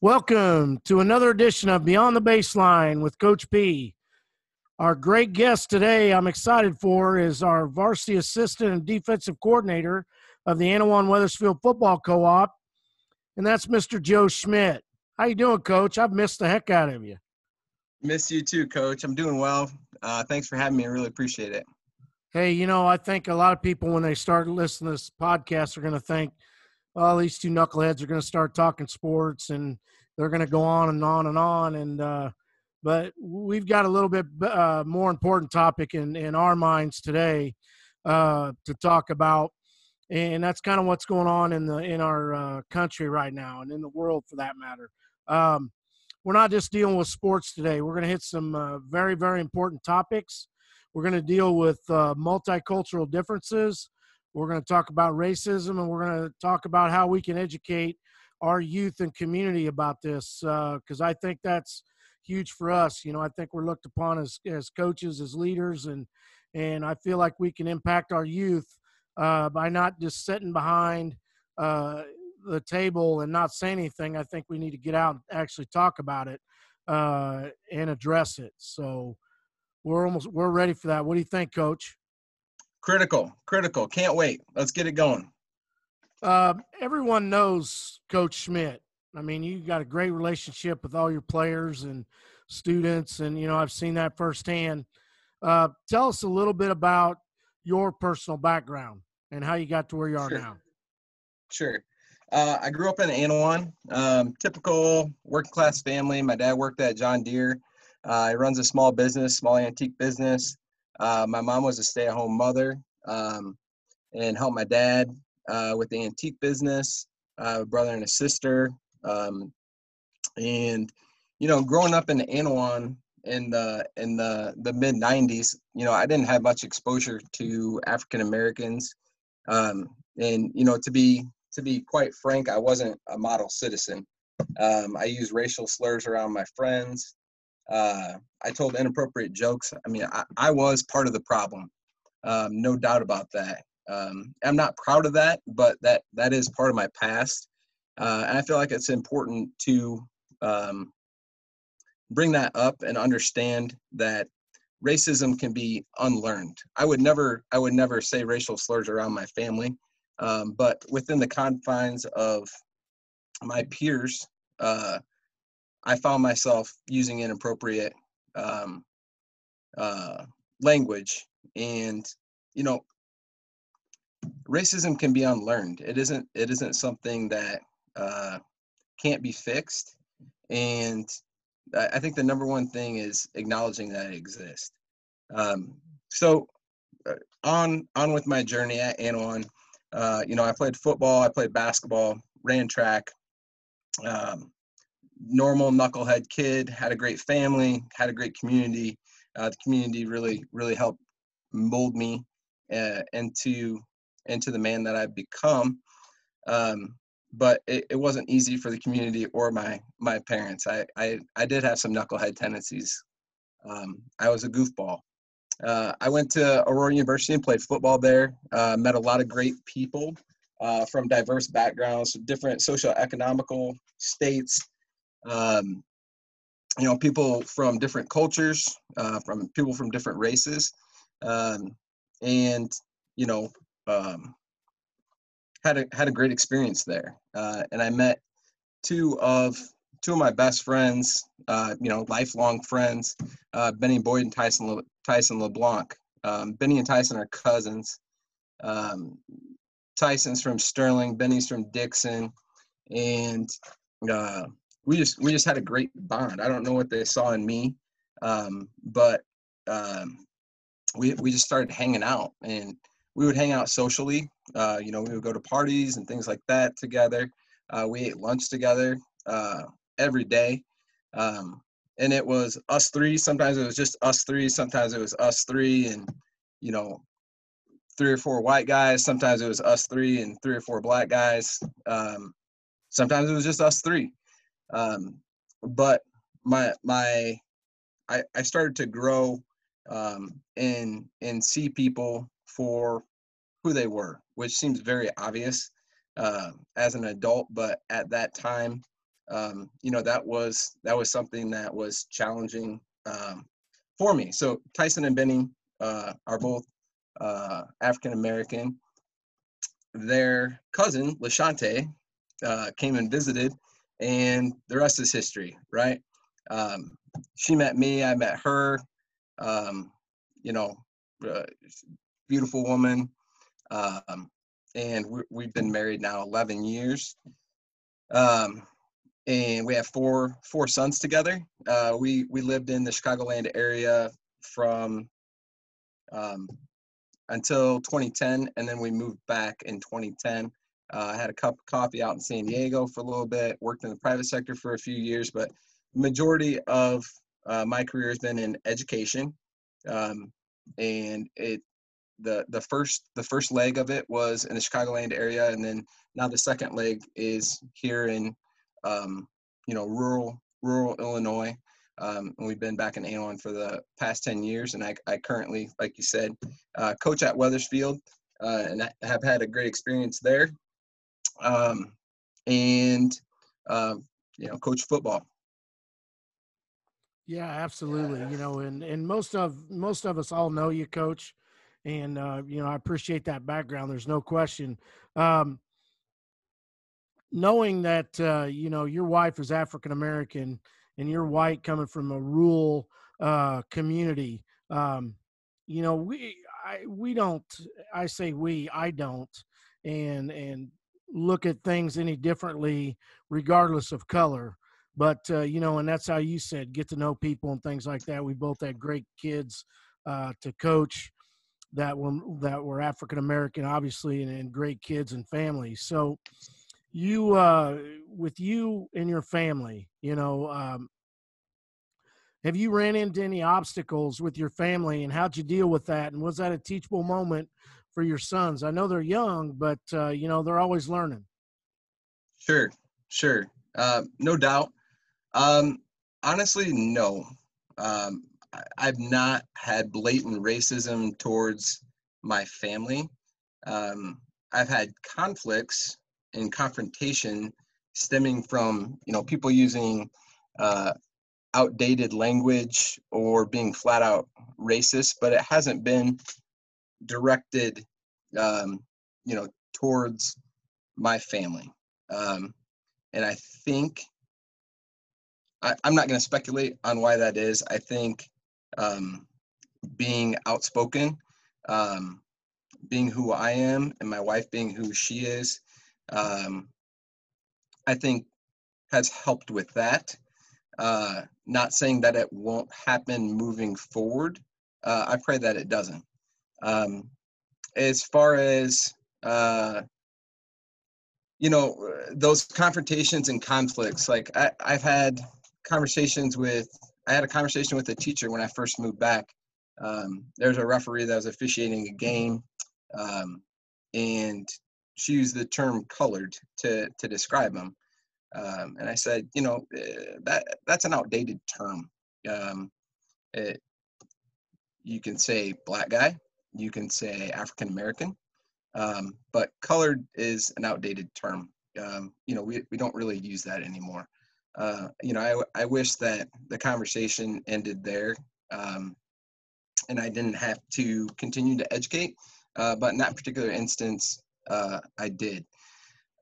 Welcome to another edition of Beyond the Baseline with Coach P. Our great guest today, I'm excited for, is our varsity assistant and defensive coordinator of the Annawan Wethersfield Football Co-op, and that's Mr. Joe Schmidt. How you doing, Coach? I've missed the heck out of you. Miss you too, Coach. I'm doing well. Uh, thanks for having me. I really appreciate it. Hey, you know, I think a lot of people when they start listening to this podcast are going to think – well, these two knuckleheads are going to start talking sports and they're going to go on and on and on. And, uh, but we've got a little bit uh, more important topic in, in our minds today uh, to talk about. And that's kind of what's going on in the in our uh, country right now, and in the world for that matter. Um, we're not just dealing with sports today. We're going to hit some uh, very very important topics. We're going to deal with uh, multicultural differences. We're going to talk about racism and we're going to talk about how we can educate our youth and community about this because uh, I think that's huge for us. You know, I think we're looked upon as, as coaches, as leaders, and and I feel like we can impact our youth uh, by not just sitting behind uh, the table and not saying anything. I think we need to get out and actually talk about it uh, and address it. So we're almost we're ready for that. What do you think, Coach? Critical, critical. Can't wait. Let's get it going. Uh, everyone knows Coach Schmidt. I mean, you got a great relationship with all your players and students, and you know I've seen that firsthand. Uh, tell us a little bit about your personal background and how you got to where you are sure. now. Sure. Uh, I grew up in Annawan, um, typical working class family. My dad worked at John Deere. Uh, he runs a small business, small antique business. Uh, my mom was a stay-at-home mother um, and helped my dad uh, with the antique business. Uh, a brother and a sister, um, and you know, growing up in Annawan in the in the the mid '90s, you know, I didn't have much exposure to African Americans, um, and you know, to be to be quite frank, I wasn't a model citizen. Um, I used racial slurs around my friends. Uh, I told inappropriate jokes. I mean, I, I was part of the problem, um, no doubt about that. Um, I'm not proud of that, but that that is part of my past, uh, and I feel like it's important to um, bring that up and understand that racism can be unlearned. I would never I would never say racial slurs around my family, um, but within the confines of my peers, uh, I found myself using inappropriate um, uh, language, and you know, racism can be unlearned. It isn't. It isn't something that uh, can't be fixed, and I think the number one thing is acknowledging that it exists. Um, so, uh, on on with my journey at Annawan. Uh, you know, I played football, I played basketball, ran track. Um, normal knucklehead kid, had a great family, had a great community. Uh, the community really, really helped mold me uh, into into the man that I've become. Um, but it, it wasn't easy for the community or my my parents. I I, I did have some knucklehead tendencies. Um, I was a goofball. Uh, I went to Aurora University and played football there. Uh, met a lot of great people uh, from diverse backgrounds, different social economical states, um, you know, people from different cultures, uh, from people from different races, um, and you know, um, had a had a great experience there. Uh, and I met two of two of my best friends, uh, you know, lifelong friends, uh, Benny Boyd and Tyson Le, Tyson LeBlanc. Um, Benny and Tyson are cousins. Um, Tyson's from Sterling, Benny's from Dixon, and uh, we just we just had a great bond. I don't know what they saw in me, um, but um, we we just started hanging out, and we would hang out socially. Uh, you know, we would go to parties and things like that together. Uh, we ate lunch together uh, every day, um, and it was us three. Sometimes it was just us three. Sometimes it was us three, and you know, three or four white guys. Sometimes it was us three and three or four black guys. Um, sometimes it was just us three. Um, but my my I, I started to grow um, and and see people for who they were, which seems very obvious uh, as an adult, but at that time, um, you know, that was that was something that was challenging um, for me. So Tyson and Benny uh, are both uh, African American. Their cousin Lashante uh, came and visited, and the rest is history, right? Um, she met me, I met her. Um, you know, uh, beautiful woman. Um, and we have been married now 11 years. Um, and we have four four sons together. Uh, we we lived in the Chicagoland area from um, until 2010, and then we moved back in 2010. Uh, I had a cup of coffee out in San Diego for a little bit. Worked in the private sector for a few years, but majority of uh, my career has been in education, um, and it the the first the first leg of it was in the Chicagoland area, and then now the second leg is here in um, you know rural rural Illinois. Um, and we've been back in Avon for the past 10 years. And I, I currently, like you said, uh, coach at Wethersfield, uh, and I have had a great experience there. Um, and, uh, you know, coach football. Yeah, absolutely. You know, and, and most of, most of us all know you coach and uh, you know I appreciate that background. There's no question. Um, knowing that uh, you know your wife is African American and you're white, coming from a rural uh, community, um, you know we I, we don't. I say we. I don't. And and look at things any differently regardless of color but uh, you know and that's how you said get to know people and things like that we both had great kids uh, to coach that were that were African American, obviously, and, and, great kids and families. So, you uh, with you and your family, you know, um, have you ran into any obstacles with your family, and how'd you deal with that? And was that a teachable moment for your sons? I know they're young, but uh, you know they're always learning. Sure, sure, uh, no doubt. Um, honestly, no. Um, I've not had blatant racism towards my family. Um, I've had conflicts and confrontation stemming from you know people using uh, outdated language or being flat out racist, but it hasn't been directed um, you know towards my family. Um, and I think I, am not going to speculate on why that is. I think um, being outspoken, um, being who I am, and my wife being who she is, um, I think has helped with that. Uh, not saying that it won't happen moving forward. Uh, I pray that it doesn't. Um, as far as uh, you know, those confrontations and conflicts, like I, I've had conversations with I had a conversation with a teacher when I first moved back. Um, there was a referee that was officiating a game, um, and she used the term "colored" to to describe him. Um, and I said, you know, eh, that that's an outdated term. Um, it, you can say black guy, you can say African American, um, but colored is an outdated term. Um, you know, we, we don't really use that anymore uh, you know, I, I wish that the conversation ended there um, and I didn't have to continue to educate. Uh, but in that particular instance, uh, I did.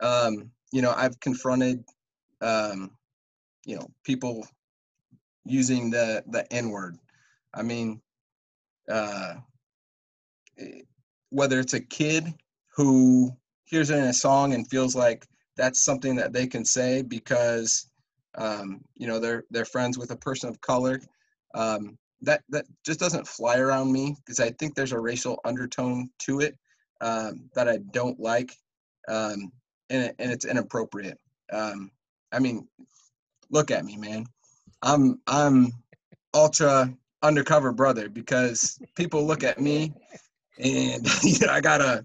Um, you know, I've confronted, um, you know, people using the the N word. I mean, uh, whether it's a kid who hears it in a song and feels like that's something that they can say because um, you know they're they're friends with a person of color. Um, that that just doesn't fly around me because I think there's a racial undertone to it um, that I don't like um, and, it, and it's inappropriate. Um, I mean look at me man. I'm I'm ultra undercover brother because people look at me and you know, I got a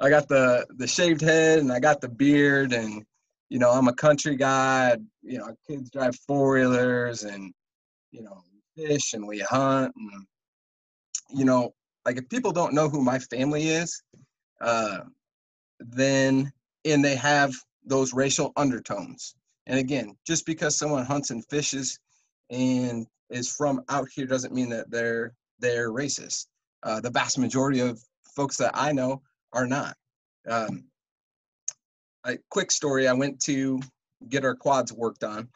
I got the the shaved head and I got the beard and you know, I'm a country guy. You know, kids drive four wheelers and, you know, fish and we hunt. And, you know, like if people don't know who my family is, uh, then, and they have those racial undertones. And again, just because someone hunts and fishes and is from out here doesn't mean that they're they're racist. Uh, the vast majority of folks that I know are not. Um, a quick story: I went to get our quads worked on,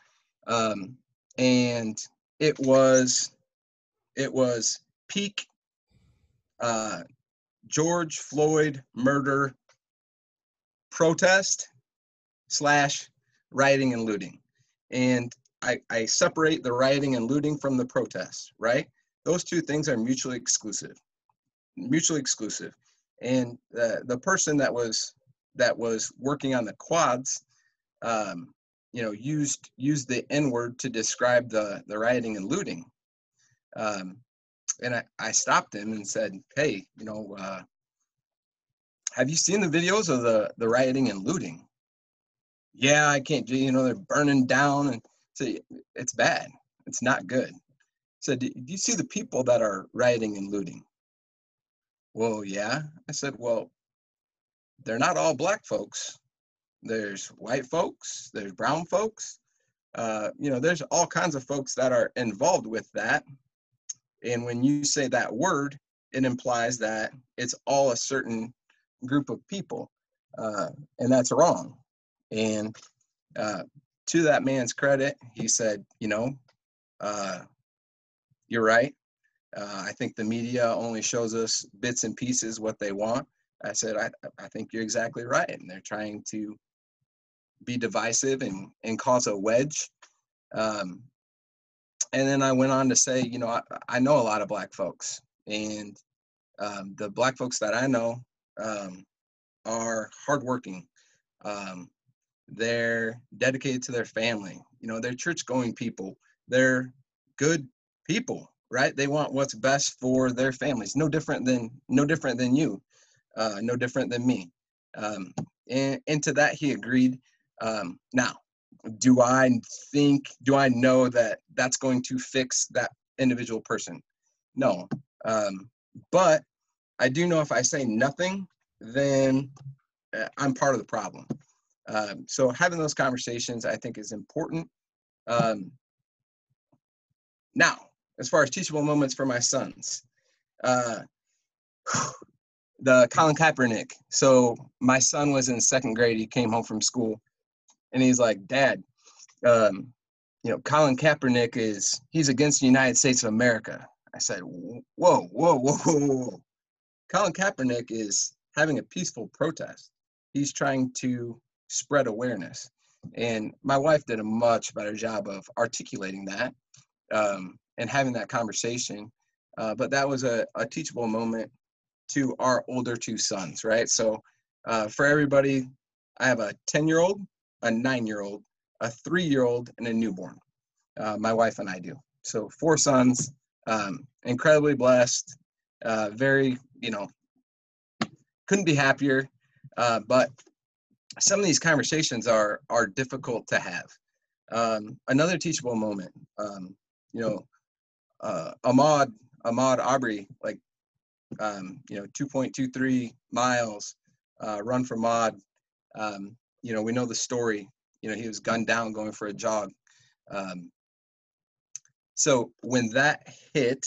um, and it was it was peak uh, George Floyd murder protest slash rioting and looting, and I, I separate the rioting and looting from the protests. Right, those two things are mutually exclusive. Mutually exclusive, and the the person that was that was working on the quads, um, you know, used used the N word to describe the the rioting and looting. Um, and I, I stopped him and said, "Hey, you know, uh, have you seen the videos of the the rioting and looting?" Yeah, I can't. You know, they're burning down, and so it's bad. It's not good. So, do, do you see the people that are rioting and looting? Well, yeah. I said, well, they're not all black folks. There's white folks, there's brown folks. Uh, you know, there's all kinds of folks that are involved with that. And when you say that word, it implies that it's all a certain group of people. Uh, and that's wrong. And uh, to that man's credit, he said, you know, uh, you're right. Uh, I think the media only shows us bits and pieces what they want. I said, I, I think you're exactly right. And they're trying to be divisive and, and cause a wedge. Um, and then I went on to say, you know, I, I know a lot of black folks, and um, the black folks that I know um, are hardworking. Um, they're dedicated to their family. You know, they're church going people. They're good people, right? They want what's best for their families. No different than no different than you uh, no different than me. Um, and, and to that he agreed. Um, now, do I think, do I know that that's going to fix that individual person? No. Um, but I do know if I say nothing, then uh, I'm part of the problem. Um, so having those conversations, I think, is important. Um, now, as far as teachable moments for my sons, uh, the Colin Kaepernick. So my son was in second grade. He came home from school, and he's like, "Dad, um, you know, Colin Kaepernick is he's against the United States of America." I said, "Whoa, whoa, whoa, whoa, whoa! Colin Kaepernick is having a peaceful protest. He's trying to spread awareness." And my wife did a much better job of articulating that um, and having that conversation. Uh, but that was a, a teachable moment to our older two sons, right? So uh, for everybody, I have a 10 year old, a nine year old, a three year old, and a newborn. Uh, my wife and I do. So four sons, um, incredibly blessed, uh, very, you know, couldn't be happier. Uh, but some of these conversations are are difficult to have. Um, another teachable moment, um, you know, uh, Ahmad Ahmaud Arbery, like um, you know, 2.23 miles, uh, run for Maud. Um, you know, we know the story. You know, he was gunned down going for a jog. Um, so when that hit,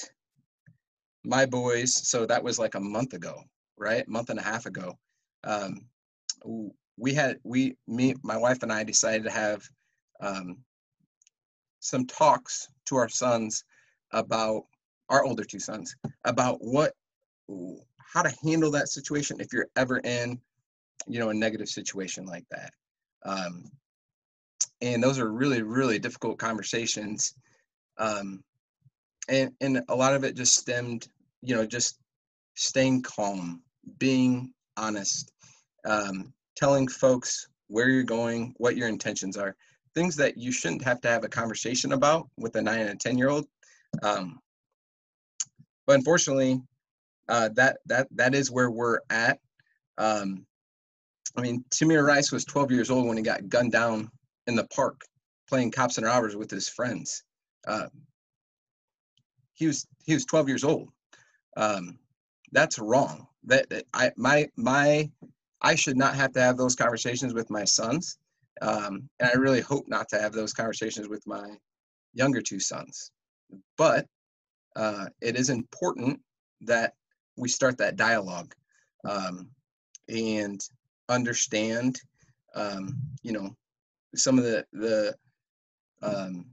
my boys, so that was like a month ago, right? Month and a half ago. Um, we had we me my wife and I decided to have um, some talks to our sons about our older two sons about what how to handle that situation if you're ever in you know a negative situation like that. Um, and those are really really difficult conversations. Um, and and a lot of it just stemmed you know just staying calm being honest um, telling folks where you're going what your intentions are things that you shouldn't have to have a conversation about with a nine and a ten year old. Um, but unfortunately uh, that that that is where we're at. Um, I mean, Tamir Rice was 12 years old when he got gunned down in the park playing cops and robbers with his friends. Uh, he was he was 12 years old. Um, that's wrong. That, that I my my I should not have to have those conversations with my sons, um, and I really hope not to have those conversations with my younger two sons. But uh, it is important that we start that dialogue um, and understand, um, you know, some of the the um,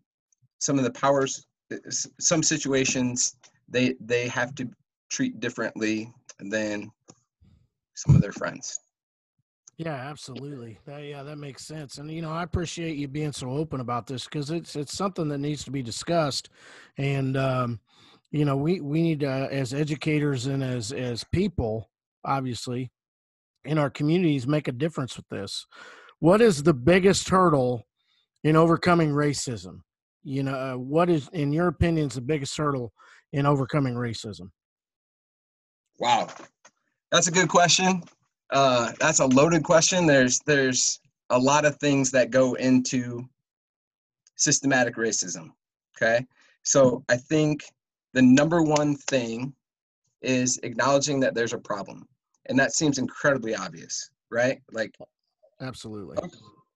some of the powers. Some situations they they have to treat differently than some of their friends. Yeah, absolutely. That, yeah, that makes sense. And you know, I appreciate you being so open about this because it's it's something that needs to be discussed, and um, you know, we we need as educators and as as people, obviously, in our communities, make a difference with this. What is the biggest hurdle in overcoming racism? You know, uh, what is, in your opinion, is the biggest hurdle in overcoming racism? Wow, that's a good question. Uh, that's a loaded question. There's there's a lot of things that go into systematic racism. Okay, so I think the number one thing is acknowledging that there's a problem, and that seems incredibly obvious, right? Like, absolutely.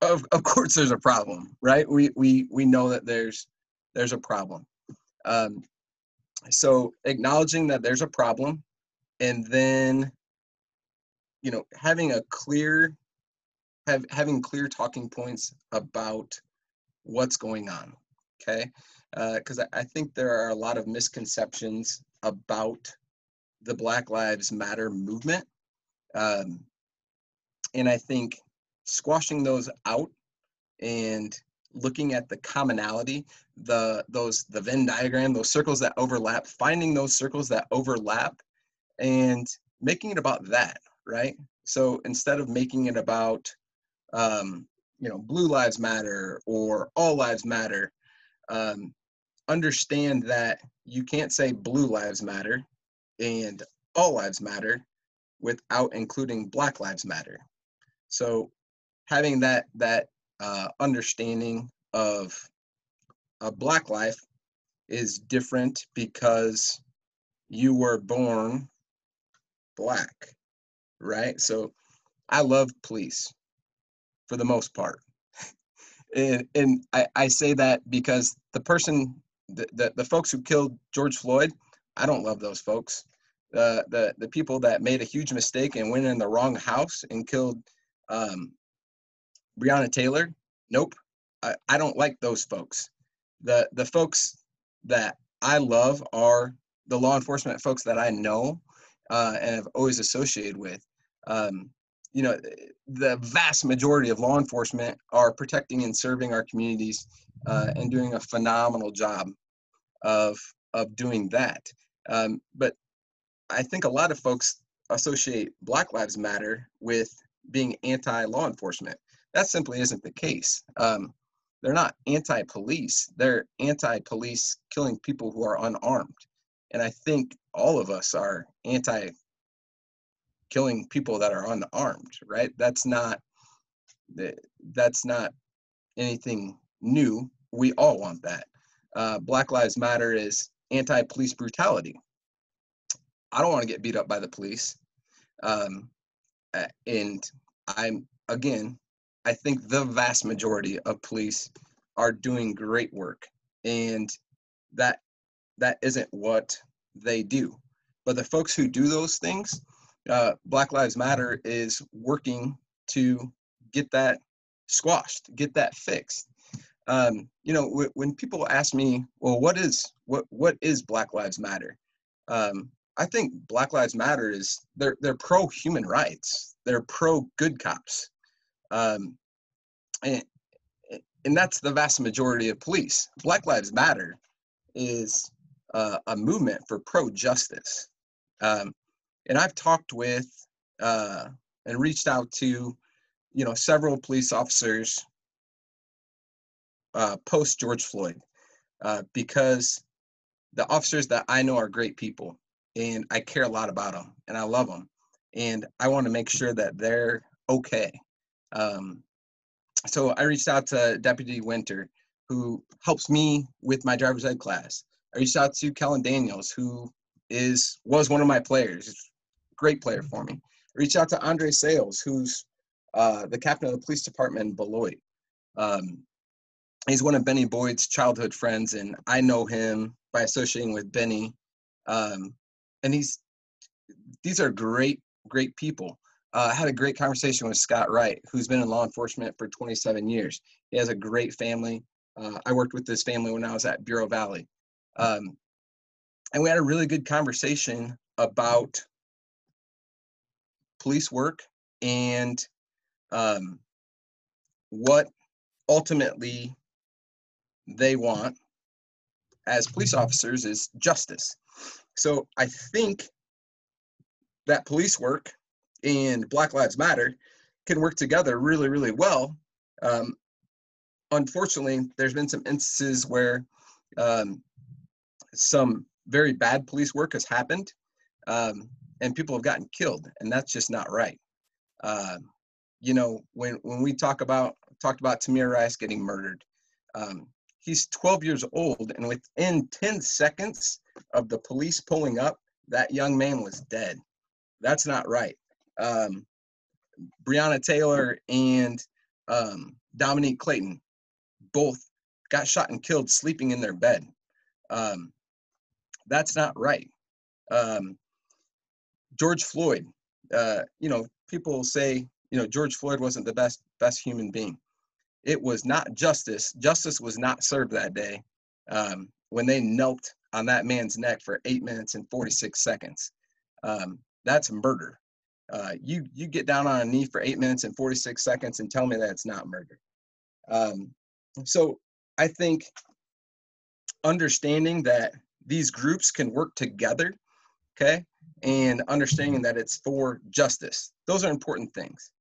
Of, of course, there's a problem, right? We we we know that there's there's a problem. Um, so acknowledging that there's a problem and then you know having a clear have having clear talking points about what's going on okay because uh, I, think there are a lot of misconceptions about the black lives matter movement um, and i think squashing those out and looking at the commonality the those the venn diagram those circles that overlap finding those circles that overlap and making it about that, right? So instead of making it about, um, you know, blue lives matter or all lives matter, um, understand that you can't say blue lives matter and all lives matter without including black lives matter. So having that that uh, understanding of a black life is different because you were born black, right? So I love police for the most part. and and I, I say that because the person, the, the, the folks who killed George Floyd, I don't love those folks. Uh, the the people that made a huge mistake and went in the wrong house and killed um, Breonna Taylor, nope, I, I don't like those folks. The the folks that I love are the law enforcement folks that I know uh, and have always associated with. Um, you know, the vast majority of law enforcement are protecting and serving our communities uh, and doing a phenomenal job of of doing that. Um, but I think a lot of folks associate Black Lives Matter with being anti-law enforcement. That simply isn't the case. Um, they're not anti-police. They're anti-police killing people who are unarmed. And I think all of us are anti killing people that are unarmed, right? That's not that's not anything new. We all want that. Uh, Black Lives Matter is anti-police brutality. I don't want to get beat up by the police. Um, and I'm again, I think the vast majority of police are doing great work, and that that isn't what they do. But the folks who do those things, uh, Black Lives Matter is working to get that squashed, get that fixed. Um, you know, w- when people ask me, well, what is what what is Black Lives Matter? Um, I think Black Lives Matter is they're they're pro human rights. They're pro good cops, um, and and that's the vast majority of police. Black Lives Matter is uh, a movement for pro justice. Um, and I've talked with uh, and reached out to, you know, several police officers uh, post George Floyd uh, because the officers that I know are great people and I care a lot about them and I love them. And I want to make sure that they're okay. Um, so I reached out to Deputy Winter, who helps me with my driver's ed class. I reached out to Kellen Daniels, who is was one of my players, great player for me. I reached out to Andre Sales, who's uh, the captain of the police department in Beloit. Um, he's one of Benny Boyd's childhood friends, and I know him by associating with Benny. Um, and he's these are great, great people. Uh, I had a great conversation with Scott Wright, who's been in law enforcement for 27 years. He has a great family. Uh, I worked with this family when I was at Bureau Valley. Um, and we had a really good conversation about police work and um, what ultimately they want as police officers is justice. So I think that police work and Black Lives Matter can work together really, really well. Um, unfortunately, there's been some instances where um, some very bad police work has happened um, and people have gotten killed, and that's just not right. Uh, you know, when when we talk about talked about Tamir Rice getting murdered, um, he's 12 years old, and within 10 seconds of the police pulling up, that young man was dead. That's not right. Um, Breonna Taylor and um, Dominique Clayton both got shot and killed sleeping in their bed. Um, that's not right. Um, George Floyd, uh, you know, people say, you know, George Floyd wasn't the best best human being. It was not justice. Justice was not served that day um, when they knelt on that man's neck for eight minutes and 46 seconds. Um, that's murder. Uh, you you get down on a knee for eight minutes and 46 seconds and tell me that it's not murder. Um, so I think understanding that these groups can work together, okay, and understanding that it's for justice. Those are important things.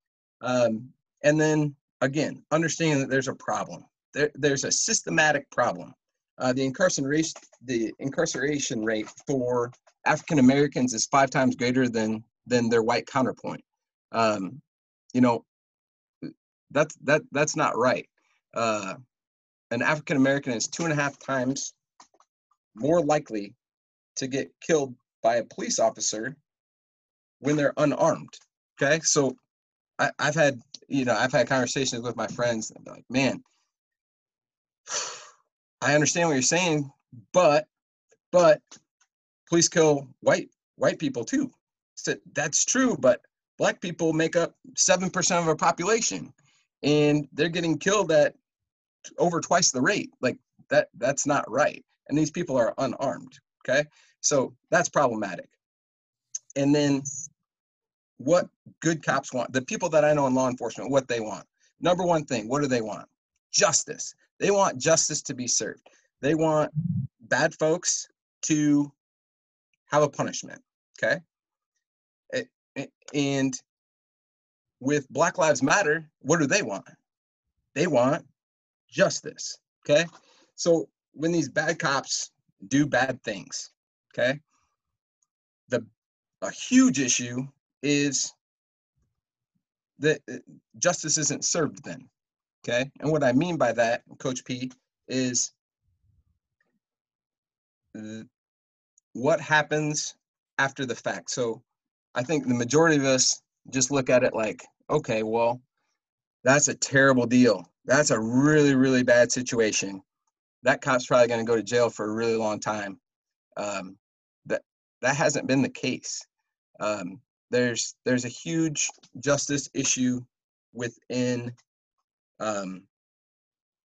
Um, and then again, understanding that there's a problem. There, there's a systematic problem. Uh, the incarceration the incarceration rate for African Americans is five times greater than than their white counterpoint. Um, you know, that's that that's not right. Uh, an African American is two and a half times more likely to get killed by a police officer when they're unarmed. Okay, so I, have had you know I've had conversations with my friends. And like, man, I understand what you're saying, but but police kill white white people too. So that's true, but black people make up seven percent of our population, and they're getting killed at over twice the rate. Like that that's not right. And these people are unarmed. Okay, so that's problematic. And then what good cops want, the people that I know in law enforcement, what they want. Number one thing, what do they want? Justice. They want justice to be served. They want bad folks to have a punishment. Okay. And with Black Lives Matter, what do they want? They want justice. Okay. So when these bad cops do bad things, okay, the a huge issue is that uh, justice isn't served then. Okay. And what I mean by that, Coach P, is what happens after the fact. So I think the majority of us just look at it like, okay, well, that's a terrible deal. That's a really, really bad situation. That cop's probably going to go to jail for a really long time. Um, that that hasn't been the case. Um, there's there's a huge justice issue within um,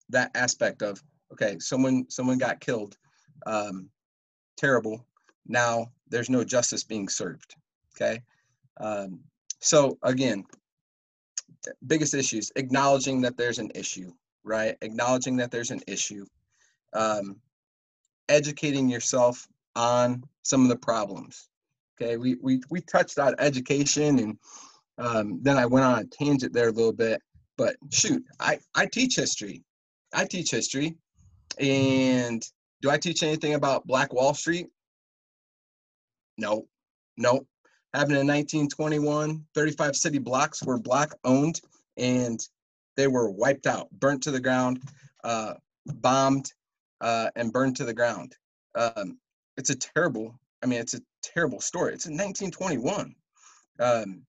that aspect of okay, someone someone got killed, um, terrible. Now there's no justice being served. Okay, um, so again, biggest issues acknowledging that there's an issue, right? Acknowledging that there's an issue, um, educating yourself on some of the problems. Okay, we we we touched on education, and um, then I went on a tangent there a little bit. But shoot, I I teach history. I teach history, and do I teach anything about Black Wall Street? No, no. happened in 1921. 35 city blocks were black owned and they were wiped out, burnt to the ground, uh, bombed, uh, and burned to the ground. Um, it's a terrible, I mean, it's a terrible story. It's in 1921. Um,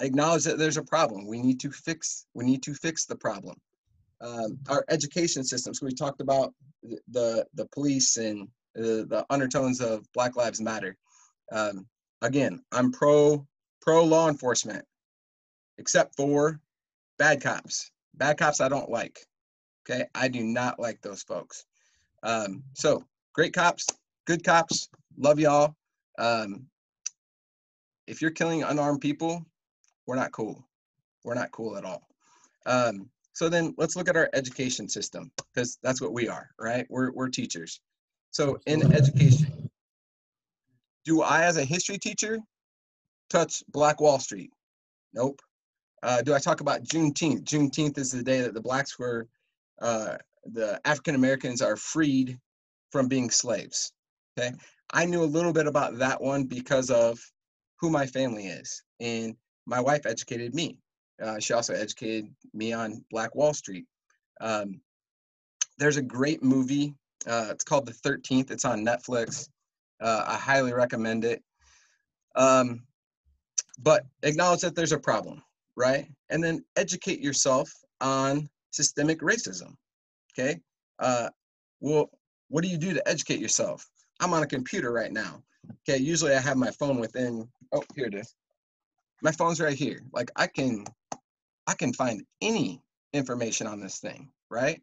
acknowledge that there's a problem. We need to fix, we need to fix the problem. Um, our education systems, we talked about the, the police and the, the undertones of Black Lives Matter. Um, again, I'm pro pro law enforcement, except for bad cops. Bad cops I don't like. Okay, I do not like those folks. Um, so great cops, good cops, love y'all. Um, if you're killing unarmed people, we're not cool. We're not cool at all. Um, so then let's look at our education system because that's what we are, right? We're, we're teachers. So in education, do I, as a history teacher, touch Black Wall Street? Nope. Uh, do I talk about Juneteenth? Juneteenth is the day that the blacks were, uh, the African Americans are freed from being slaves. Okay. I knew a little bit about that one because of who my family is. And my wife educated me. Uh, she also educated me on Black Wall Street. Um, there's a great movie. Uh, it's called The 13th. It's on Netflix. Uh, I highly recommend it. Um, but acknowledge that there's a problem, right? And then educate yourself on systemic racism. Okay. Uh, well, what do you do to educate yourself? I'm on a computer right now. Okay. Usually I have my phone within, oh, here it is. My phone's right here. Like I can, I can find any information on this thing, right?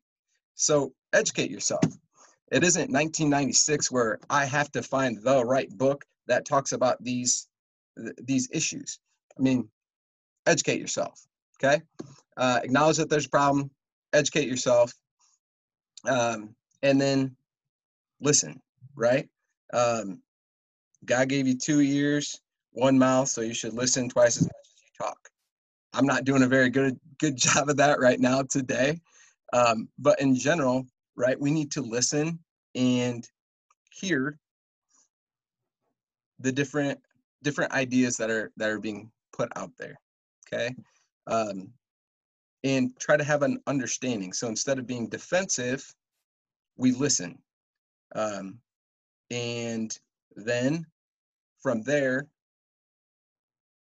So educate yourself. It isn't 1996 where I have to find the right book that talks about these these issues. I mean, educate yourself. Okay, uh, acknowledge that there's a problem. Educate yourself, um, and then listen. Right? Um, God gave you two ears, one mouth, so you should listen twice as much as you talk. I'm not doing a very good good job of that right now today, um, but in general, right? We need to listen and hear the different different ideas that are that are being put out there. Okay, um, and try to have an understanding. So instead of being defensive, we listen, um, and then from there,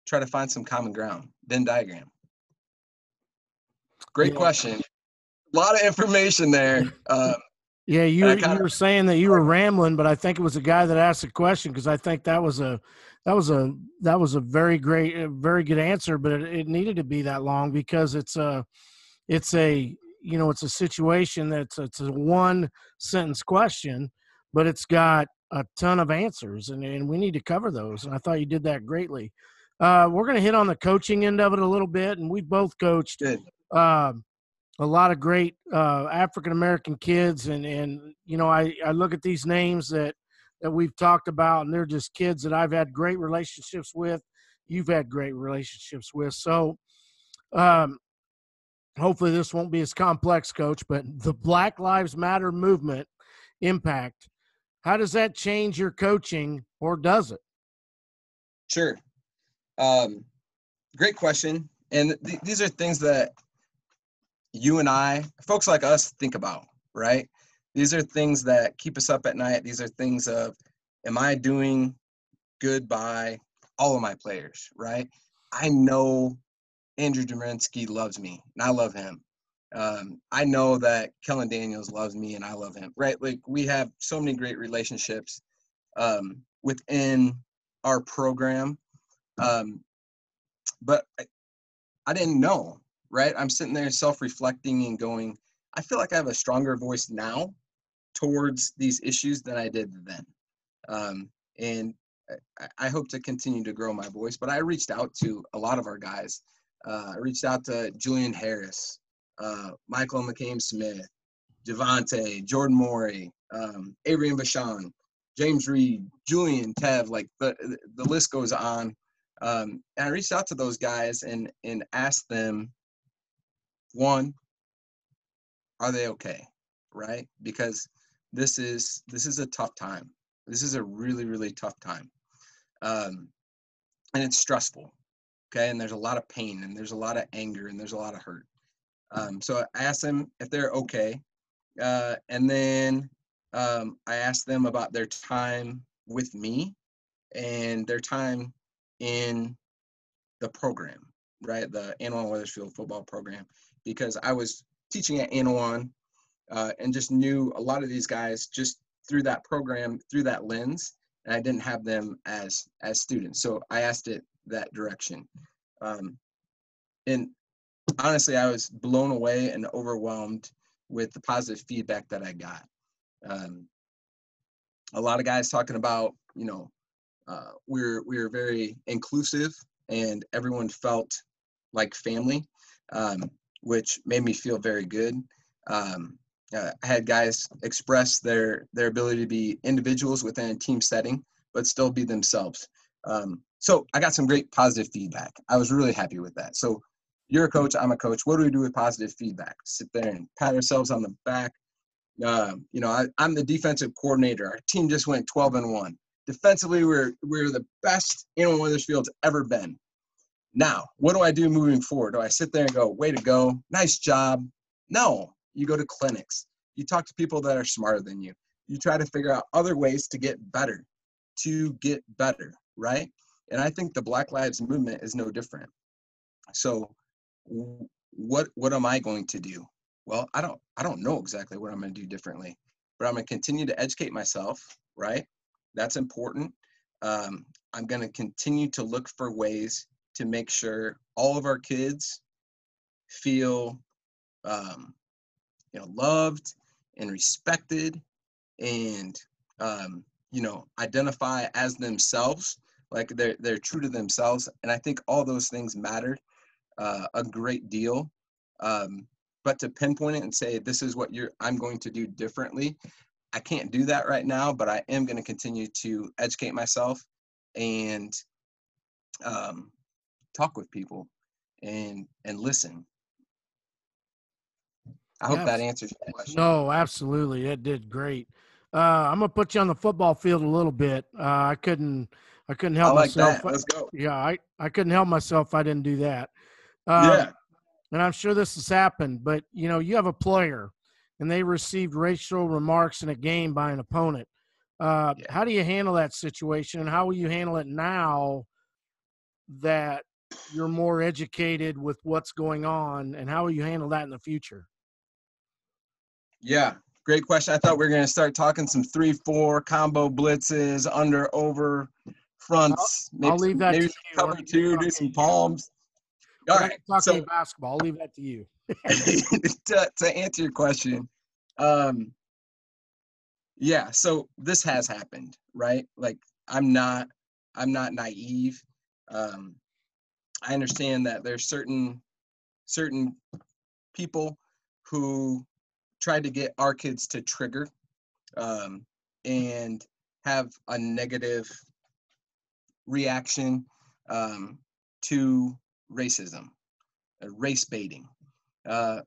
try to find some common ground. Venn diagram. Great yeah. question a lot of information there. Um, yeah, you, you were saying that you were rambling, but I think it was a guy that asked the question because I think that was a that was a that was a very great, a very good answer, but it, it needed to be that long because it's a it's a you know it's a situation that's it's a one sentence question, but it's got a ton of answers, and, and we need to cover those. And I thought you did that greatly. Uh, we're going to hit on the coaching end of it a little bit, and we both coached. Uh, a lot of great uh, African American kids, and and you know I I look at these names that that we've talked about, and they're just kids that I've had great relationships with. You've had great relationships with, so um, hopefully this won't be as complex, Coach. But the Black Lives Matter movement impact, how does that change your coaching, or does it? Sure. Um, great question, and th- these are things that you and I, folks like us, think about, right? These are things that keep us up at night. These are things of, am I doing good by all of my players, right? I know Andrew Dominski loves me, and I love him. Um, I know that Kellen Daniels loves me, and I love him, right? Like we have so many great relationships um, within our program, um, but I, I didn't know right? I'm sitting there self reflecting and going, I feel like I have a stronger voice now towards these issues than I did then. Um, and I, I, hope to continue to grow my voice. But I reached out to a lot of our guys. Uh, I reached out to Julian Harris, uh, Michael McCain Smith, Javante, Jordan Morey, um, Adrian Vachon, James Reed, Julian Tev, like the, the list goes on. Um, and I reached out to those guys and, and asked them one are they okay right because this is this is a tough time this is a really really tough time um, and it's stressful. Okay, and there's a lot of pain, and there's a lot of anger, and there's a lot of hurt. Um, so I asked them if they're okay, uh, and then um, I asked them about their time with me and their time in the program, right? The Annawan Wethersfield football program, because I was teaching at Annawan uh, and just knew a lot of these guys just through that program, through that lens, and I didn't have them as as students. So I asked it that direction. Um, and honestly, I was blown away and overwhelmed with the positive feedback that I got. Um, a lot of guys talking about, you know, uh, we're we're very inclusive and everyone felt like family, um, which made me feel very good. Um, uh, I had guys express their their ability to be individuals within a team setting, but still be themselves. Um, so I got some great positive feedback. I was really happy with that. So you're a coach, I'm a coach. What do we do with positive feedback? Sit there and pat ourselves on the back. Uh, you know, I, am the defensive coordinator. Our team just went 12 and one. Defensively, we're we're the best Annawan Wethersfield's ever been. Now, what do I do moving forward? Do I sit there and go, "Way to go, nice job"? No, you go to clinics. You talk to people that are smarter than you. You try to figure out other ways to get better, to get better, right? And I think the Black Lives Movement is no different. So what what am I going to do? Well, I don't I don't know exactly what I'm going to do differently, but I'm going to continue to educate myself, right? That's important. Um, I'm going to continue to look for ways to make sure all of our kids feel um, you know loved and respected and um, you know identify as themselves like they're they're true to themselves and i think all those things matter uh, a great deal. Um, but to pinpoint it and say this is what you're I'm going to do differently, I can't do that right now. But I am going to continue to educate myself and um, talk with people and and listen. I hope that answers your question. No, absolutely, it did great. Uh, I'm gonna put you on the football field a little bit. Uh, I couldn't, I couldn't help I like myself. That. Let's go. Yeah, I, I couldn't help myself. I didn't do that. Uh, yeah. And I'm sure this has happened, but you know, you have a player and they received racial remarks in a game by an opponent. Uh, yeah. How do you handle that situation, and how will you handle it now that you're more educated with what's going on, and how will you handle that in the future? Yeah, great question. I thought we were going to start talking some three, four combo blitzes, under, over, fronts. I'll, maybe I'll leave that maybe to cover two, do some palms. All right. Talking so, basketball, I'll leave that to you. to, to answer your question, um, yeah. So this has happened, right? Like I'm not, I'm not naive. Um, I understand that there's certain, certain people who tried to get our kids to trigger, um, and have a negative reaction um, to racism, uh, race baiting. Uh,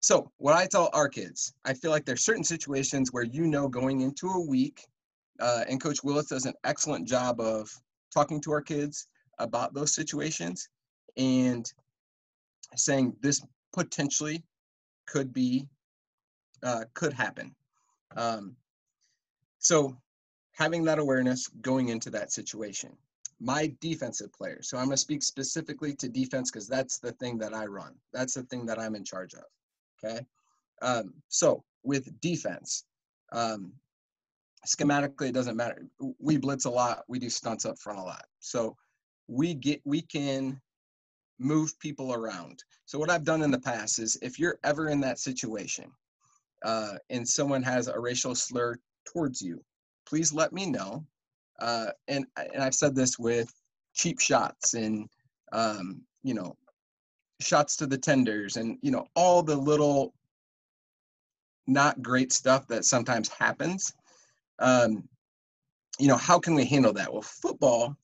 so, what I tell our kids, I feel like there's certain situations where you know going into a week, uh, and Coach Willis does an excellent job of talking to our kids about those situations and saying this potentially could be uh, could happen. Um, so having that awareness going into that situation my defensive players. So I'm going to speak specifically to defense because that's the thing that I run. That's the thing that I'm in charge of. Okay. Um, so with defense, um, schematically, it doesn't matter. We blitz a lot. We do stunts up front a lot. So we get we can move people around. So what I've done in the past is if you're ever in that situation uh, and someone has a racial slur towards you, please let me know uh, and and I've said this with cheap shots and um, you know shots to the tenders and you know all the little not great stuff that sometimes happens. Um, you know how can we handle that? Well, football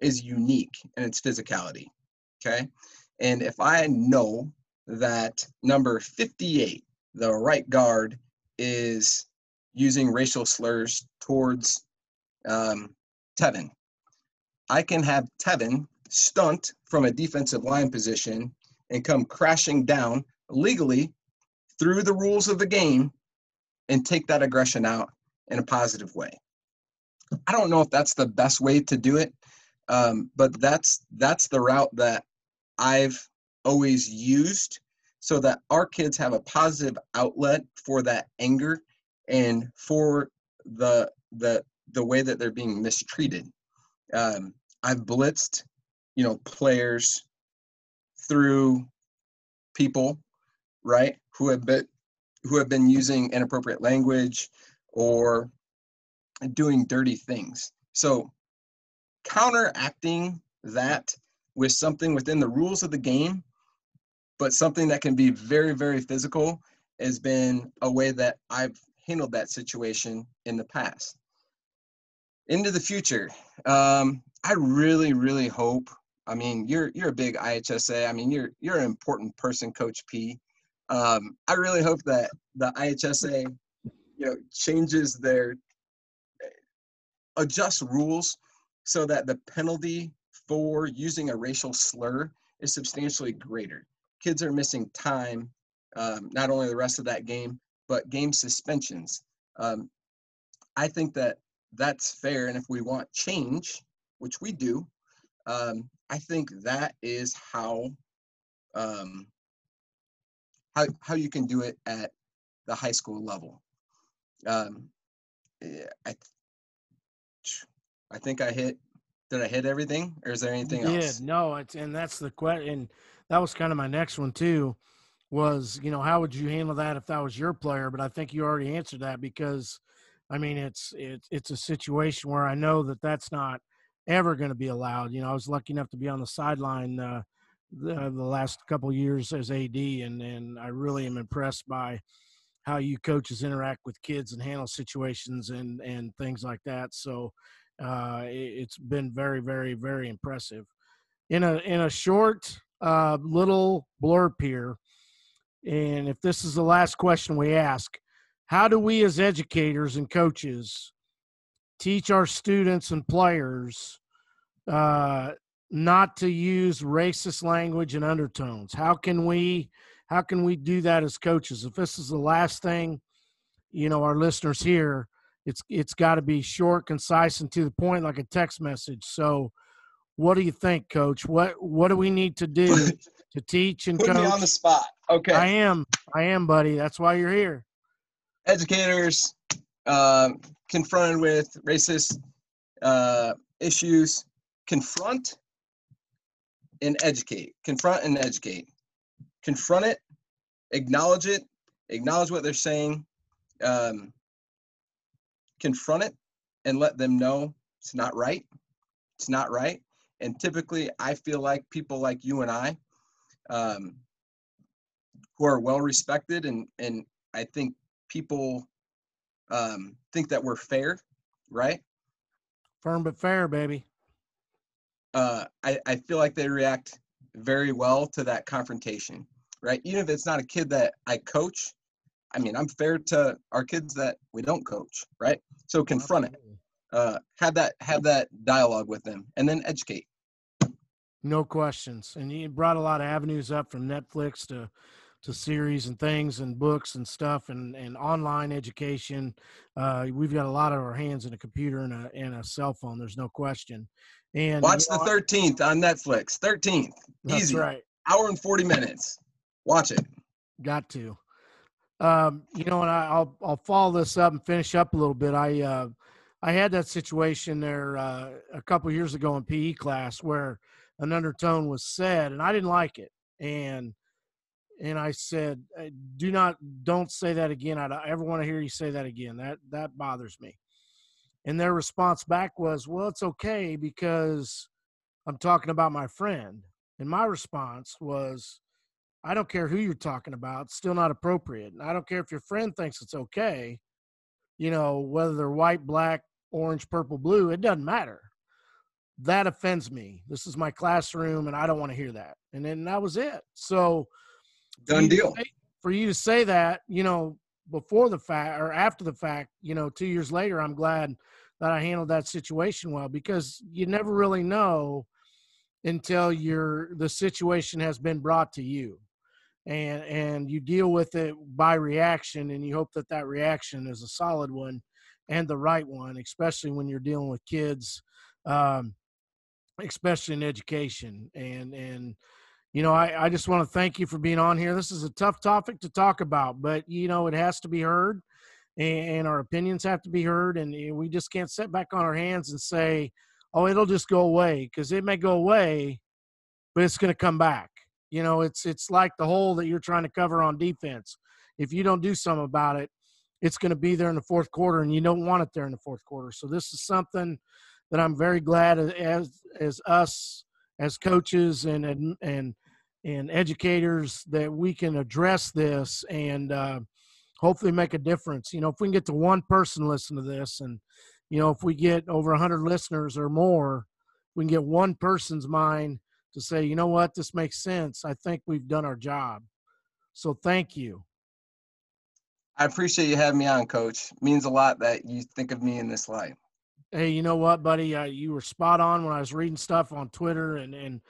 is unique in its physicality. Okay, and if I know that number 58, the right guard, is using racial slurs towards um, Tevin. I can have Tevin stunt from a defensive line position and come crashing down legally through the rules of the game and take that aggression out in a positive way. I don't know if that's the best way to do it, um, but that's that's the route that I've always used so that our kids have a positive outlet for that anger and for the the the way that they're being mistreated. Um, I've blitzed, you know, players through people, right, who have been who have been using inappropriate language or doing dirty things. So counteracting that with something within the rules of the game, but something that can be very, very physical has been a way that I've handled that situation in the past. Into the future, um, I really, really hope. I mean, you're you're a big IHSA. I mean, you're you're an important person, Coach P. Um, I really hope that the IHSA, you know, changes their adjust rules so that the penalty for using a racial slur is substantially greater. Kids are missing time, um, not only the rest of that game, but game suspensions. Um, I think that that's fair. And if we want change, which we do, um, I think that is how, um, how how you can do it at the high school level. Um, I I think I hit. Did I hit everything, or is there anything you else? Did. No, it's and that's the question. That was kind of my next one too. Was you know how would you handle that if that was your player? But I think you already answered that because, I mean, it's it's it's a situation where I know that that's not ever going to be allowed. You know, I was lucky enough to be on the sideline uh, the, the last couple years as AD, and and I really am impressed by how you coaches interact with kids and handle situations and and things like that. So uh, it, has been very, very, very impressive. In a in a short uh, little blurb here, and if this is the last question we ask, how do we as educators and coaches teach our students and players uh, not to use racist language and undertones? How can we how can we do that as coaches? If this is the last thing, you know, our listeners hear, it's it's got to be short, concise, and to the point, like a text message. So, what do you think, Coach? What what do we need to do to teach and Put coach? me on the spot. Okay, I am, I am, buddy. That's why you're here. Educators um, confronted with racist uh, issues, confront and educate. Confront and educate. Confront it, acknowledge it, acknowledge what they're saying. Um, confront it and let them know it's not right. It's not right. And typically, I feel like people like you and I, um, who are well respected, and and I think people um, think that we're fair, right? Firm but fair, baby. Uh, I I feel like they react very well to that confrontation, right? Even if it's not a kid that I coach, I mean, I'm fair to our kids that we don't coach, right? So confront it. Uh, have that have that dialogue with them, and then educate. No questions. And you brought a lot of avenues up from Netflix to to series and things and books and stuff and, and online education. Uh, we've got a lot of our hands in a computer and a and a cell phone. There's no question. And watch the thirteenth on Netflix. Thirteenth, easy. right. Hour and forty minutes. Watch it. Got to. Um, you know, and I, will I'll follow this up and finish up a little bit. I uh, I had that situation there uh, a couple years ago in PE class where an undertone was said, and I didn't like it, and and I said, uh, "Do not, don't say that again. I don't ever want to hear you say that again. That that bothers me." And their response back was, "Well, it's okay because I'm talking about my friend." And my response was, I don't care who you're talking about, it's still not appropriate. And I don't care if your friend thinks it's okay, you know, whether they're white, black, orange, purple, blue, it doesn't matter. That offends me. This is my classroom and I don't want to hear that. And then that was it. So, done deal. Say, for you to say that, you know, before the fact or after the fact, you know, two years later, I'm glad that I handled that situation well because you never really know until your the situation has been brought to you and and you deal with it by reaction and you hope that that reaction is a solid one and the right one especially when you're dealing with kids um, especially in education and and you know I, I just want to thank you for being on here this is a tough topic to talk about but you know it has to be heard and, and our opinions have to be heard and we just can't sit back on our hands and say oh it'll just go away because it may go away but it's going to come back you know, it's it's like the hole that you're trying to cover on defense. If you don't do something about it, it's going to be there in the fourth quarter, and you don't want it there in the fourth quarter. So this is something that I'm very glad as as us as coaches and and and, and educators that we can address this and uh, hopefully make a difference. You know, if we can get to one person listen to this, and you know, if we get over 100 listeners or more, we can get one person's mind to say, you know what, this makes sense. I think we've done our job. So thank you. I appreciate you having me on, Coach. It means a lot that you think of me in this light. Hey, you know what, buddy? Uh, you were spot on when I was reading stuff on Twitter, and and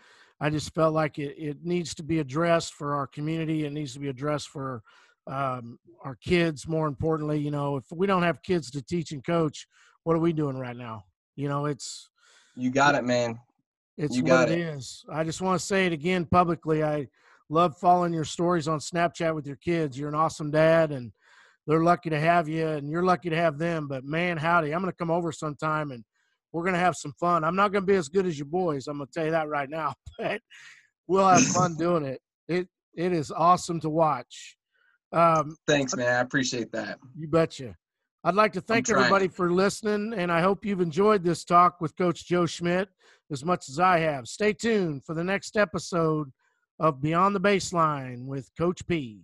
I just felt like it, it needs to be addressed for our community. It needs to be addressed for um, our kids. More importantly, you know, if we don't have kids to teach and coach, what are we doing right now? You know, it's you got it, man. It's you what it, it is. I just want to say it again publicly. I love following your stories on Snapchat with your kids. You're an awesome dad, and they're lucky to have you, and you're lucky to have them. But man, howdy, I'm going to come over sometime, and we're going to have some fun. I'm not going to be as good as your boys. I'm going to tell you that right now, but we'll have fun doing it. It it is awesome to watch. Um, Thanks, man. I appreciate that. You betcha. I'd like to thank everybody for listening, and I hope you've enjoyed this talk with Coach Joe Schmidt as much as I have. Stay tuned for the next episode of Beyond the Baseline with Coach P.